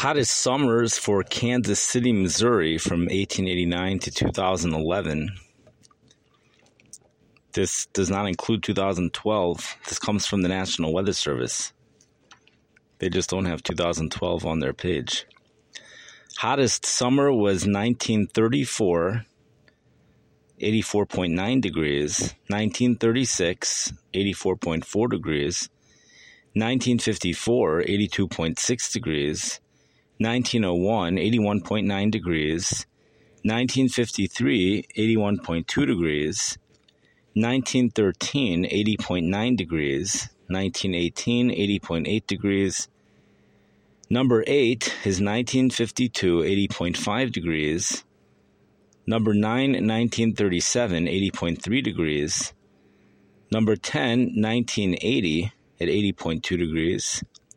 Hottest summers for Kansas City, Missouri from 1889 to 2011. This does not include 2012. This comes from the National Weather Service. They just don't have 2012 on their page. Hottest summer was 1934, 84.9 degrees. 1936, 84.4 degrees. 1954, 82.6 degrees. 1901, 81.9 degrees. 1953, 81.2 degrees. 1913, 80.9 degrees. 1918, 80.8 degrees. Number 8 is 1952, 80.5 degrees. Number 9, 1937, 80.3 degrees. Number 10, 1980 at 80.2 degrees.